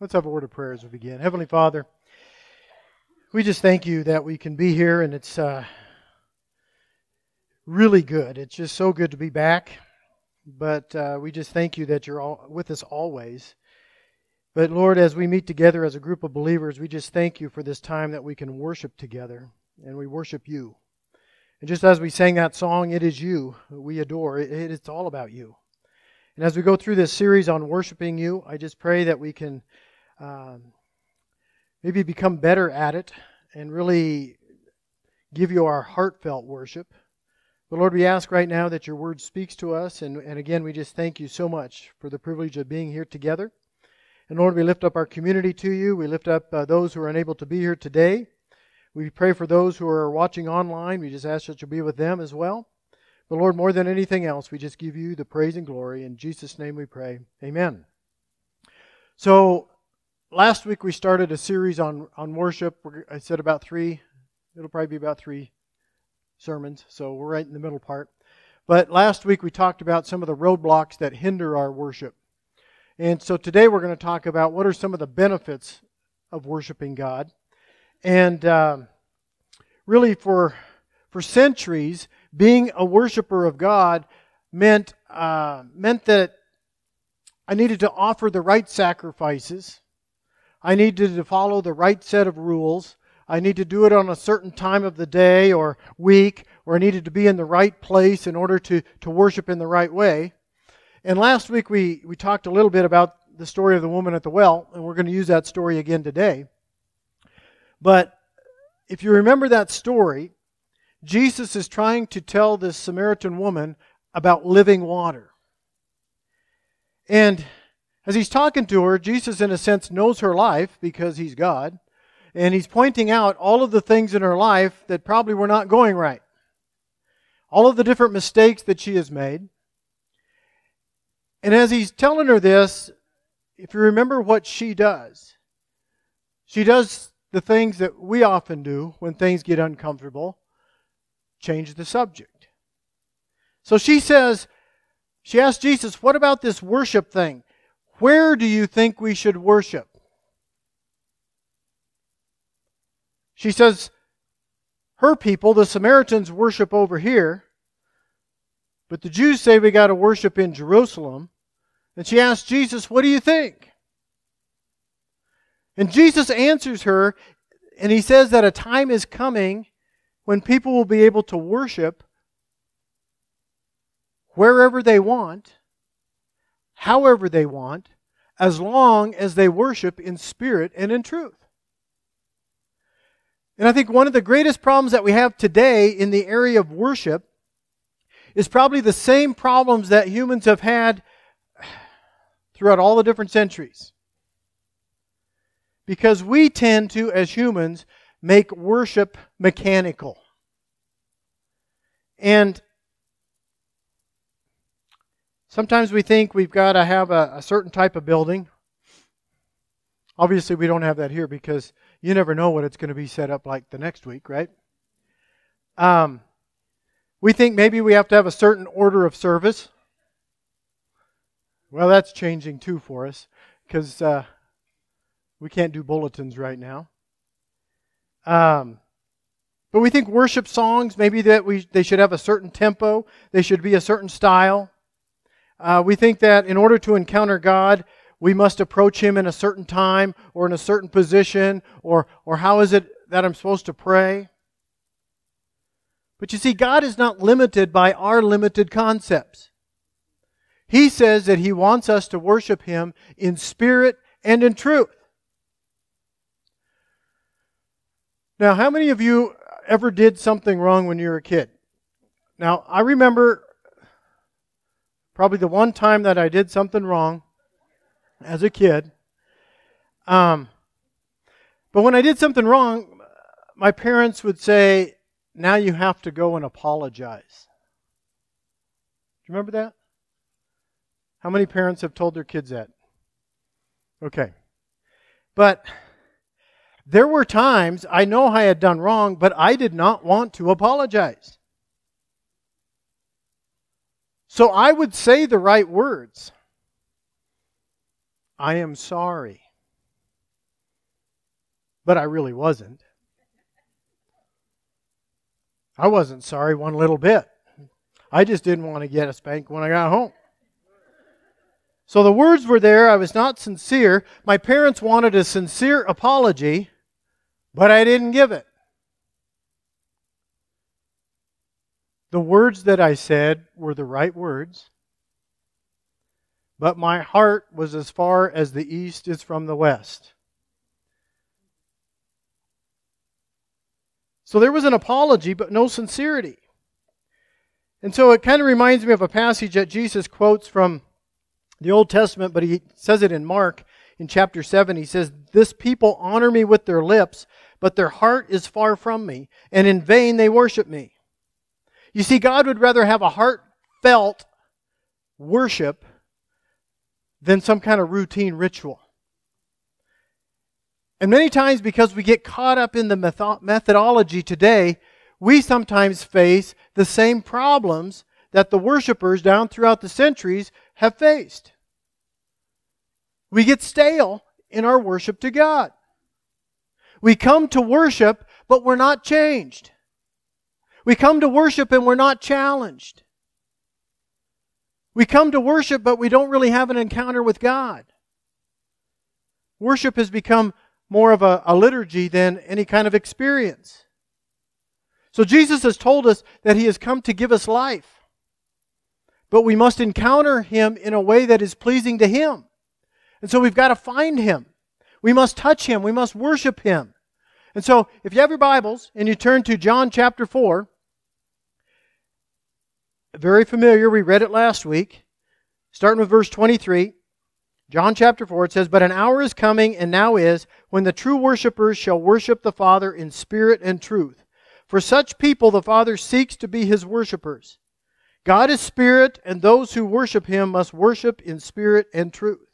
Let's have a word of prayer as we begin. Heavenly Father, we just thank you that we can be here, and it's uh, really good. It's just so good to be back. But uh, we just thank you that you're all with us always. But Lord, as we meet together as a group of believers, we just thank you for this time that we can worship together, and we worship you. And just as we sang that song, it is you we adore. It, it's all about you. And as we go through this series on worshiping you, I just pray that we can um, maybe become better at it and really give you our heartfelt worship. But Lord, we ask right now that your word speaks to us. And, and again, we just thank you so much for the privilege of being here together. And Lord, we lift up our community to you. We lift up uh, those who are unable to be here today. We pray for those who are watching online. We just ask that you be with them as well. But Lord, more than anything else, we just give you the praise and glory. In Jesus' name we pray. Amen. So last week we started a series on, on worship. I said about three, it'll probably be about three sermons, so we're right in the middle part. But last week we talked about some of the roadblocks that hinder our worship. And so today we're going to talk about what are some of the benefits of worshiping God. And um, really, for, for centuries, being a worshiper of God meant, uh, meant that I needed to offer the right sacrifices I needed to follow the right set of rules. I need to do it on a certain time of the day or week, or I needed to be in the right place in order to, to worship in the right way. And last week we, we talked a little bit about the story of the woman at the well, and we're going to use that story again today. But if you remember that story, Jesus is trying to tell this Samaritan woman about living water. And as he's talking to her, Jesus, in a sense, knows her life because he's God. And he's pointing out all of the things in her life that probably were not going right. All of the different mistakes that she has made. And as he's telling her this, if you remember what she does, she does the things that we often do when things get uncomfortable change the subject. So she says, she asks Jesus, What about this worship thing? Where do you think we should worship? She says, her people, the Samaritans, worship over here, but the Jews say we got to worship in Jerusalem. And she asks Jesus, What do you think? And Jesus answers her, and he says that a time is coming when people will be able to worship wherever they want however they want, as long as they worship in spirit and in truth. And I think one of the greatest problems that we have today in the area of worship is probably the same problems that humans have had throughout all the different centuries. Because we tend to, as humans, make worship mechanical. And Sometimes we think we've got to have a, a, certain type of building. Obviously, we don't have that here because you never know what it's going to be set up like the next week, right? Um, we think maybe we have to have a certain order of service. Well, that's changing too for us because uh, we can't do bulletins right now. Um, but we think worship songs maybe that we they should have a certain tempo, they should be a certain style. Uh, we think that in order to encounter God, we must approach Him in a certain time or in a certain position, or, or how is it that I'm supposed to pray? But you see, God is not limited by our limited concepts. He says that He wants us to worship Him in spirit and in truth. Now, how many of you ever did something wrong when you were a kid? Now, I remember probably the one time that I did something wrong as a kid. Um, but when I did something wrong, my parents would say, Now you have to go and apologize. Do you remember that? How many parents have told their kids that? Okay. But there were times I know I had done wrong, but I did not want to apologize. So I would say the right words. I am sorry. but I really wasn't. I wasn't sorry one little bit. I just didn't want to get a spank when I got home. So the words were there. I was not sincere. My parents wanted a sincere apology, but I didn't give it. The words that I said were the right words, but my heart was as far as the east is from the west. So there was an apology, but no sincerity. And so it kind of reminds me of a passage that Jesus quotes from the Old Testament, but he says it in Mark in chapter 7. He says, This people honor me with their lips, but their heart is far from me, and in vain they worship me. You see, God would rather have a heartfelt worship than some kind of routine ritual. And many times, because we get caught up in the methodology today, we sometimes face the same problems that the worshipers down throughout the centuries have faced. We get stale in our worship to God. We come to worship, but we're not changed. We come to worship and we're not challenged. We come to worship, but we don't really have an encounter with God. Worship has become more of a, a, liturgy than any kind of experience. So Jesus has told us that He has come to give us life. But we must encounter Him in a way that is pleasing to Him. And so we've got to find Him. We must touch Him. We must worship Him. And so if you have your Bibles and you turn to John chapter 4, very familiar. We read it last week. Starting with verse 23, John chapter 4, it says, But an hour is coming, and now is, when the true worshippers shall worship the Father in spirit and truth. For such people the Father seeks to be his worshippers. God is spirit, and those who worship him must worship in spirit and truth.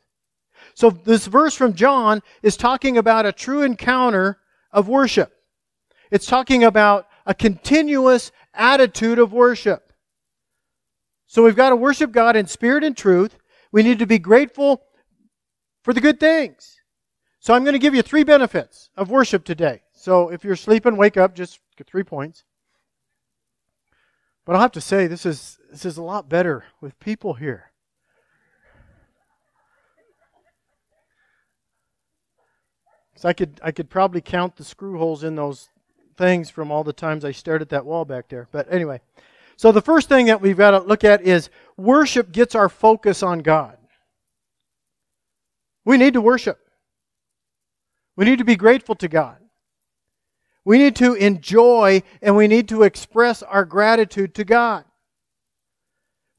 So this verse from John is talking about a true encounter of worship. It's talking about a continuous attitude of worship. So we've got to worship God in spirit and truth. We need to be grateful for the good things. So I'm going to give you three benefits of worship today. So if you're sleeping, wake up, just get three points. But I'll have to say this is this is a lot better with people here. So I could I could probably count the screw holes in those things from all the times I stared at that wall back there. But anyway, so the first thing that we've got to look at is worship gets our focus on God. We need to worship. We need to be grateful to God. We need to enjoy and we need to express our gratitude to God.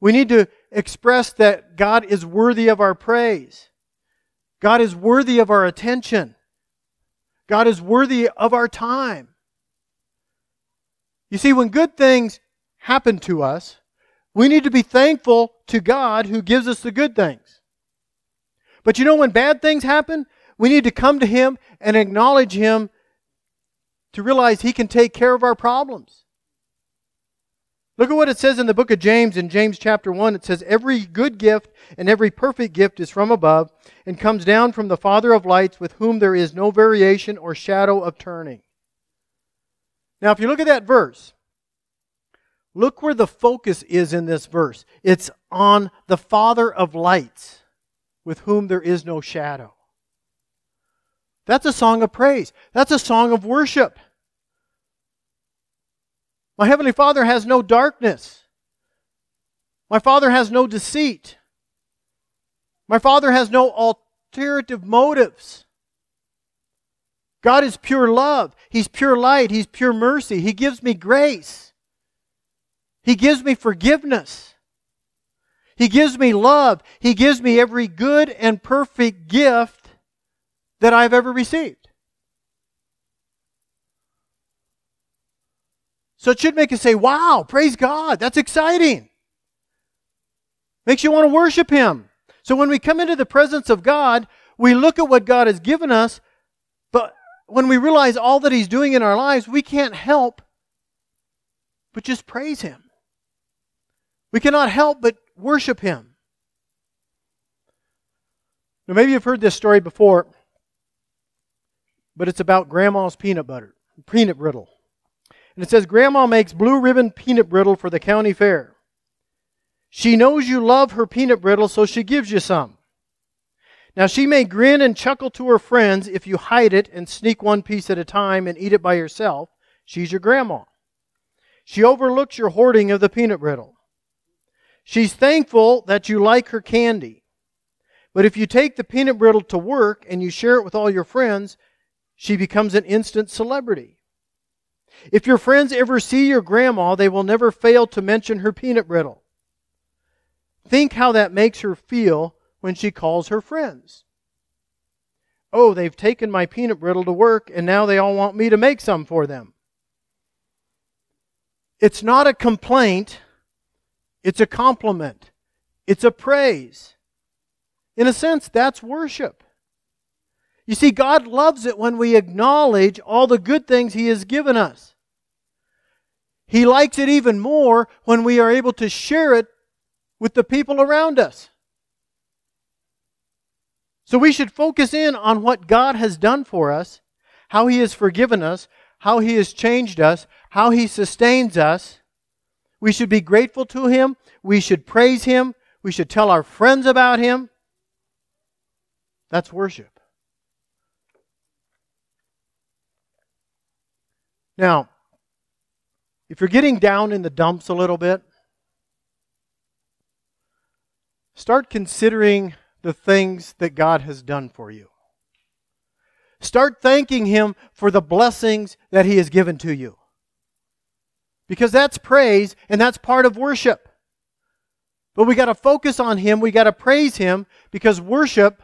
We need to express that God is worthy of our praise. God is worthy of our attention. God is worthy of our time. You see, when good things happen to us, we need to be thankful to God who gives us the good things. But you know, when bad things happen, we need to come to Him and acknowledge Him to realize He can take care of our problems. Look at what it says in the book of James, in James chapter 1. It says, Every good gift and every perfect gift is from above and comes down from the Father of lights, with whom there is no variation or shadow of turning. Now, if you look at that verse, Look where the focus is in this verse. It's on the Father of lights, with whom there is no shadow. That's a song of praise. That's a song of worship. My Heavenly Father has no darkness. My Father has no deceit. My Father has no alternative motives. God is pure love. He's pure light. He's pure mercy. He gives me grace. He gives me forgiveness. He gives me love. He gives me every good and perfect gift that I've ever received. So it should make us say, wow, praise God. That's exciting. Makes you want to worship Him. So when we come into the presence of God, we look at what God has given us, but when we realize all that He's doing in our lives, we can't help but just praise Him. We cannot help but worship Him. Now, maybe you've heard this story before, but it's about Grandma's peanut butter, peanut brittle. And it says, Grandma makes blue ribbon peanut brittle for the county fair. She knows you love her peanut brittle, so she gives you some. Now she may grin and chuckle to her friends if you hide it and sneak one piece at a time and eat it by yourself. She's your grandma. She overlooks your hoarding of the peanut brittle. She's thankful that you like her candy. But if you take the peanut brittle to work and you share it with all your friends, she becomes an instant celebrity. If your friends ever see your grandma, they will never fail to mention her peanut brittle. Think how that makes her feel when she calls her friends. Oh, they've taken my peanut brittle to work and now they all want me to make some for them. It's not a complaint, it's a compliment, it's a praise. In a sense, that's worship. You see, God loves it when we acknowledge all the good things He has given us. He likes it even more when we are able to share it with the people around us. So we should focus in on what God has done for us, how He has forgiven us, how He has changed us, how He sustains us. We should be grateful to Him. We should praise Him. We should tell our friends about Him. That's worship. Now, if you're getting down in the dumps a little bit, start considering the things that God has done for you. Start thanking Him for the blessings that He has given to you. Because that's praise and that's part of worship. But we got to focus on Him, we got to praise Him because worship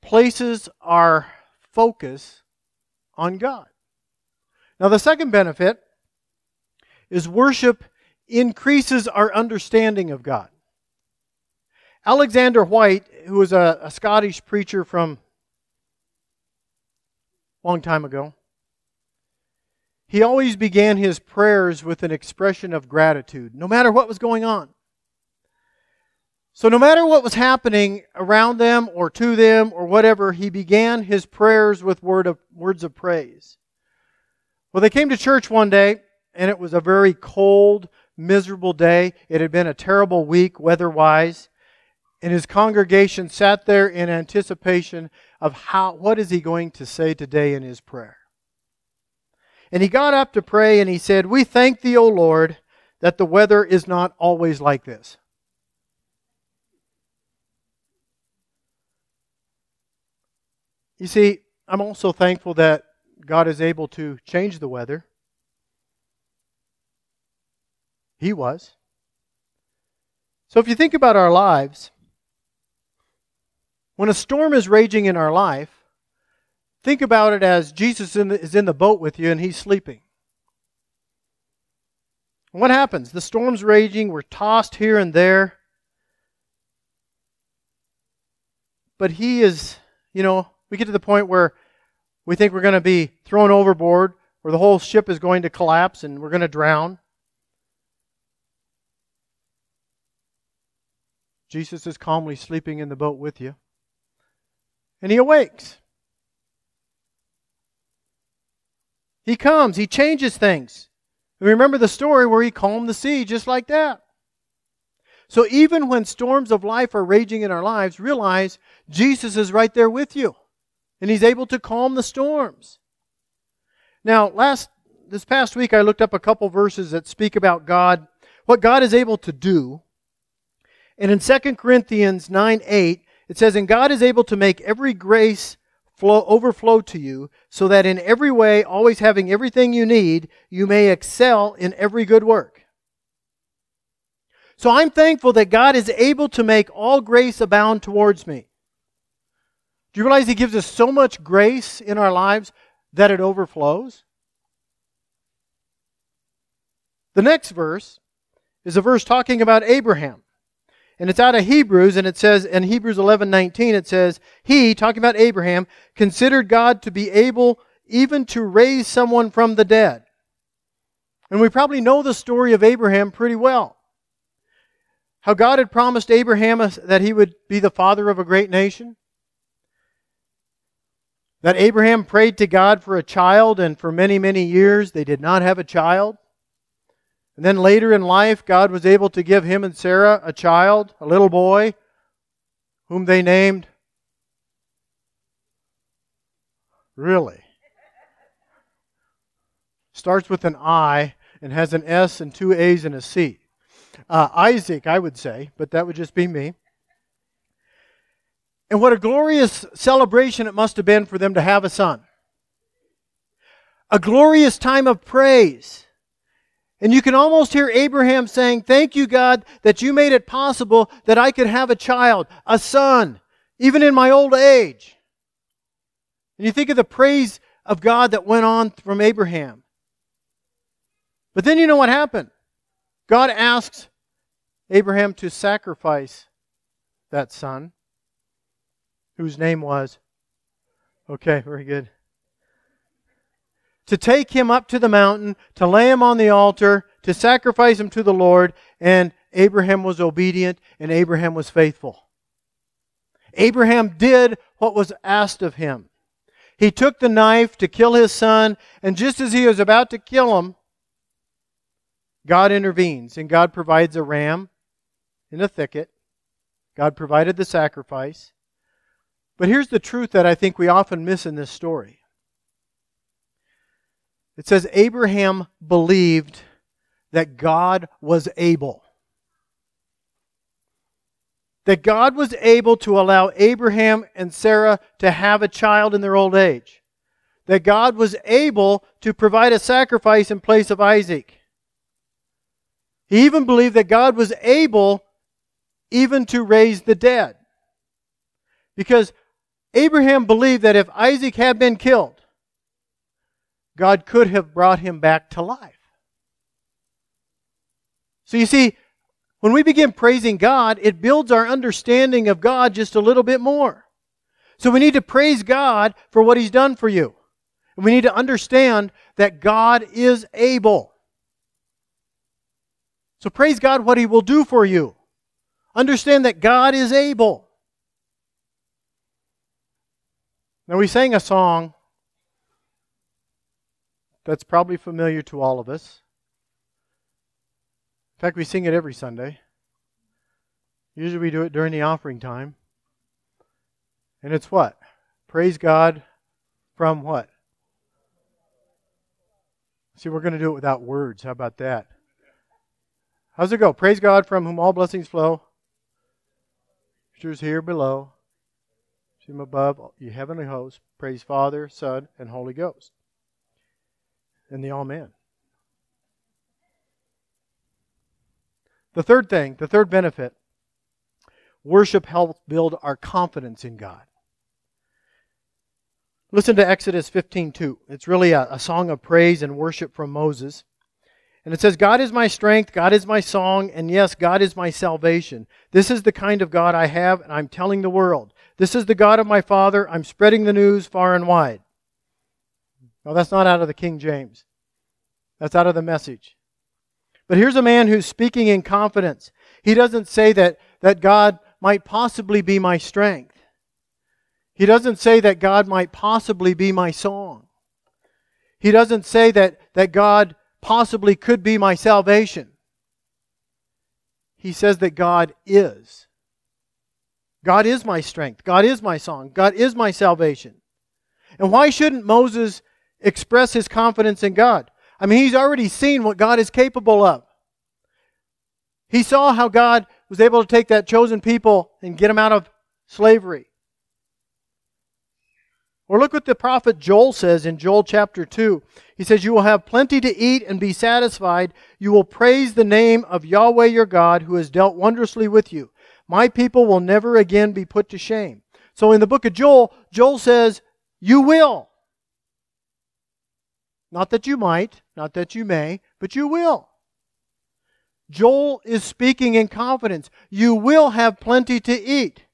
places our focus on God. Now, the second benefit is worship increases our understanding of God. Alexander Whyte, who was a, a Scottish preacher from a long time ago, he always began his prayers with an expression of gratitude, no matter what was going on. So, no matter what was happening around them or to them or whatever, he began his prayers with word of, words of praise. Well, they came to church one day, and it was a very cold, miserable day. It had been a terrible week weather wise and his congregation sat there in anticipation of how what is he going to say today in his prayer. And he got up to pray and he said, "We thank thee, O Lord, that the weather is not always like this." You see, I'm also thankful that God is able to change the weather. He was. So if you think about our lives, when a storm is raging in our life, think about it as Jesus is in the boat with you and he's sleeping. What happens? The storm's raging, we're tossed here and there. But he is, you know, we get to the point where we think we're going to be thrown overboard or the whole ship is going to collapse and we're going to drown. Jesus is calmly sleeping in the boat with you and he awakes. He comes, he changes things. Remember the story where he calmed the sea just like that. So even when storms of life are raging in our lives, realize Jesus is right there with you. And he's able to calm the storms. Now, last this past week I looked up a couple verses that speak about God, what God is able to do. And in 2 Corinthians 9 8, it says, And God is able to make every grace flow overflow to you, so that in every way, always having everything you need, you may excel in every good work. So I'm thankful that God is able to make all grace abound towards me. Do you realize He gives us so much grace in our lives that it overflows? The next verse is a verse talking about Abraham. And it's out of Hebrews, and it says in Hebrews 11 19, it says, He, talking about Abraham, considered God to be able even to raise someone from the dead. And we probably know the story of Abraham pretty well. How God had promised Abraham that he would be the father of a great nation. That Abraham prayed to God for a child, and for many, many years they did not have a child. And then later in life, God was able to give him and Sarah a child, a little boy, whom they named. Really? Starts with an I and has an S and two A's and a C. Uh, Isaac, I would say, but that would just be me. And what a glorious celebration it must have been for them to have a son. A glorious time of praise. And you can almost hear Abraham saying, Thank you, God, that you made it possible that I could have a child, a son, even in my old age. And you think of the praise of God that went on from Abraham. But then you know what happened? God asks Abraham to sacrifice that son, whose name was. Okay, very good. To take him up to the mountain, to lay him on the altar, to sacrifice him to the Lord, and Abraham was obedient and Abraham was faithful. Abraham did what was asked of him. He took the knife to kill his son, and just as he was about to kill him, God intervenes and God provides a ram in a thicket. God provided the sacrifice. But here's the truth that I think we often miss in this story it says Abraham believed that God was able. That God was able to allow Abraham and Sarah to have a child in their old age. That God was able to provide a sacrifice in place of Isaac. He even believed that God was able even to raise the dead. Because Abraham believed that if Isaac had been killed, God could have brought him back to life. So you see, when we begin praising God, it builds our understanding of God just a little bit more. So we need to praise God for what He's done for you. And we need to understand that God is able. So praise God what He will do for you. Understand that God is able. Now, we sang a song that's probably familiar to all of us. In fact, we sing it every Sunday. Usually we do it during the offering time. And it's what? Praise God from what? See, we're going to do it without words. How about that? How's it go? Praise God from whom all blessings flow. Scriptures here below. Him above, you heavenly hosts. Praise Father, Son, and Holy Ghost. And the Amen. The third thing, the third benefit, worship helps build our confidence in God. Listen to Exodus 15:2. It's really a, a song of praise and worship from Moses. And it says, God is my strength, God is my song, and yes, God is my salvation. This is the kind of God I have, and I'm telling the world. This is the God of my Father. I'm spreading the news far and wide. No, that's not out of the King James. That's out of the message. But here's a man who's speaking in confidence. He doesn't say that, that God might possibly be my strength. He doesn't say that God might possibly be my song. He doesn't say that, that God possibly could be my salvation. He says that God is. God is my strength. God is my song. God is my salvation. And why shouldn't Moses express his confidence in God? I mean, he's already seen what God is capable of. He saw how God was able to take that chosen people and get them out of slavery. Or look what the prophet Joel says in Joel chapter 2. He says, You will have plenty to eat and be satisfied. You will praise the name of Yahweh your God, who has dealt wondrously with you. My people will never again be put to shame. So in the book of Joel, Joel says, You will. Not that you might, not that you may, but you will. Joel is speaking in confidence. You will have plenty to eat.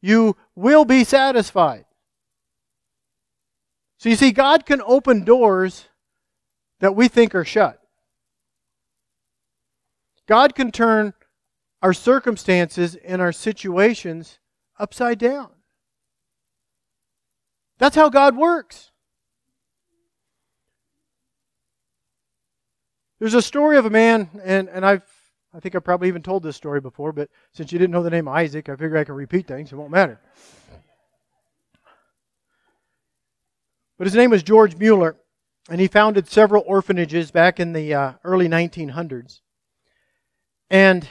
You will be satisfied. So you see, God can open doors that we think are shut. God can turn our circumstances and our situations upside down. That's how God works. There's a story of a man, and, and I've I think I probably even told this story before, but since you didn't know the name Isaac, I figure I can repeat things. It won't matter. But his name was George Mueller, and he founded several orphanages back in the uh, early 1900s. And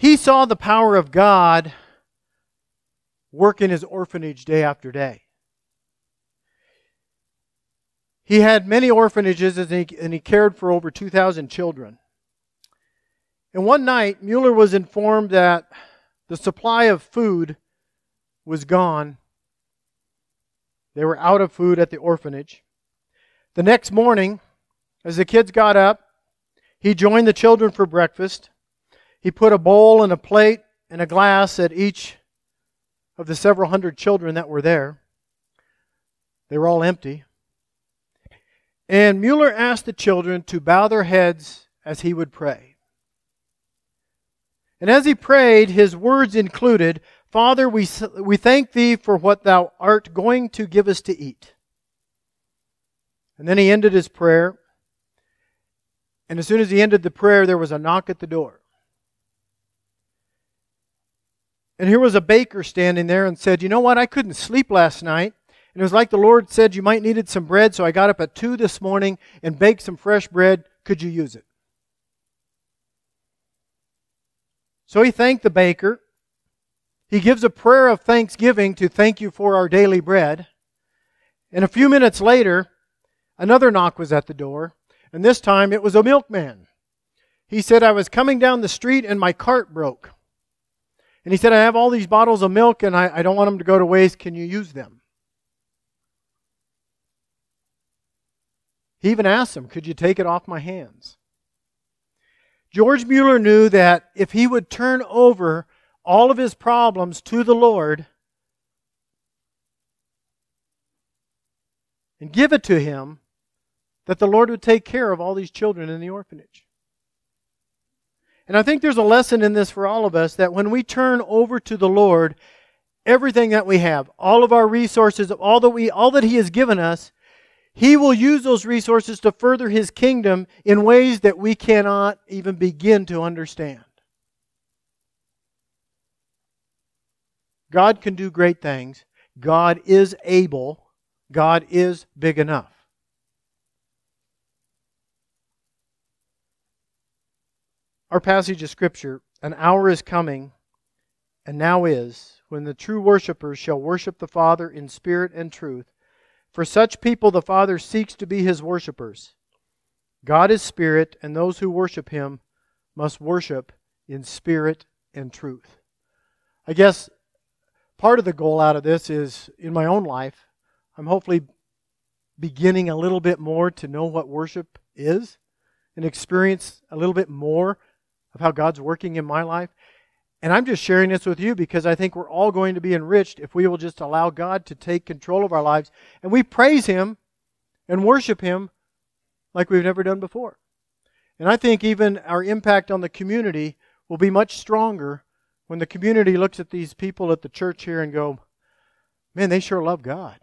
he saw the power of God work in his orphanage day after day. He had many orphanages and he, and he cared for over 2,000 children. And one night, Mueller was informed that the supply of food was gone. They were out of food at the orphanage. The next morning, as the kids got up, he joined the children for breakfast. He put a bowl and a plate and a glass at each of the several hundred children that were there. They were all empty. And Mueller asked the children to bow their heads as he would pray. And as he prayed, his words included, Father, we, we thank thee for what thou art going to give us to eat. And then he ended his prayer. And as soon as he ended the prayer, there was a knock at the door. And here was a baker standing there and said, You know what? I couldn't sleep last night. And it was like the Lord said you might needed some bread, so I got up at 2 this morning and baked some fresh bread. Could you use it? So he thanked the baker. He gives a prayer of thanksgiving to thank you for our daily bread. And a few minutes later, another knock was at the door, and this time it was a milkman. He said, I was coming down the street and my cart broke. And he said, I have all these bottles of milk and I, I don't want them to go to waste. Can you use them? He even asked him, Could you take it off my hands? George Mueller knew that if he would turn over all of his problems to the Lord and give it to him, that the Lord would take care of all these children in the orphanage. And I think there's a lesson in this for all of us that when we turn over to the Lord everything that we have, all of our resources, all that we all that he has given us, he will use those resources to further His kingdom in ways that we cannot even begin to understand. God can do great things. God is able. God is big enough. Our passage of Scripture an hour is coming, and now is, when the true worshippers shall worship the Father in spirit and truth for such people, the Father seeks to be his worshippers. God is spirit, and those who worship him must worship in spirit and truth. I guess part of the goal out of this is in my own life, I'm hopefully beginning a little bit more to know what worship is and experience a little bit more of how God's working in my life. And I'm just sharing this with you because I think we're all going to be enriched if we will just allow God to take control of our lives and we praise Him and worship Him like we've never done before. And I think even our impact on the community will be much stronger when the community looks at these people at the church here and go, man, they sure love God.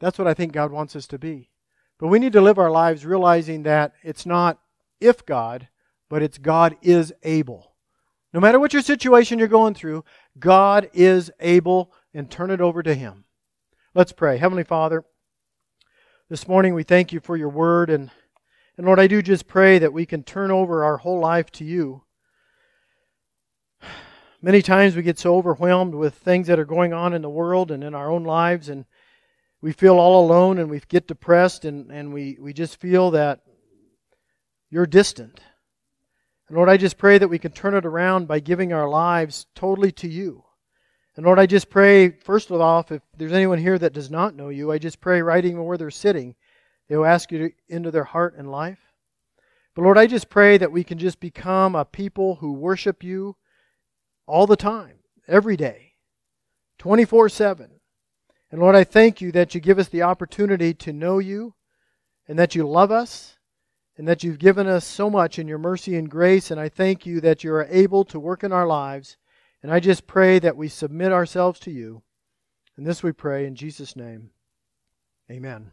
That's what I think God wants us to be. But we need to live our lives realizing that it's not if God, but it's God is able. No matter what your situation you're going through, God is able and turn it over to Him. Let's pray. Heavenly Father, this morning we thank you for your word. And, and Lord, I do just pray that we can turn over our whole life to you. Many times we get so overwhelmed with things that are going on in the world and in our own lives, and we feel all alone and we get depressed and, and we, we just feel that you're distant. And Lord, I just pray that we can turn it around by giving our lives totally to you. And Lord, I just pray, first of all, if there's anyone here that does not know you, I just pray right even where they're sitting, they will ask you to, into their heart and life. But Lord, I just pray that we can just become a people who worship you all the time, every day, 24 7. And Lord, I thank you that you give us the opportunity to know you and that you love us and that you've given us so much in your mercy and grace. And I thank you that you are able to work in our lives And I just pray that we submit ourselves to you. And this we pray in Jesus' name. Amen.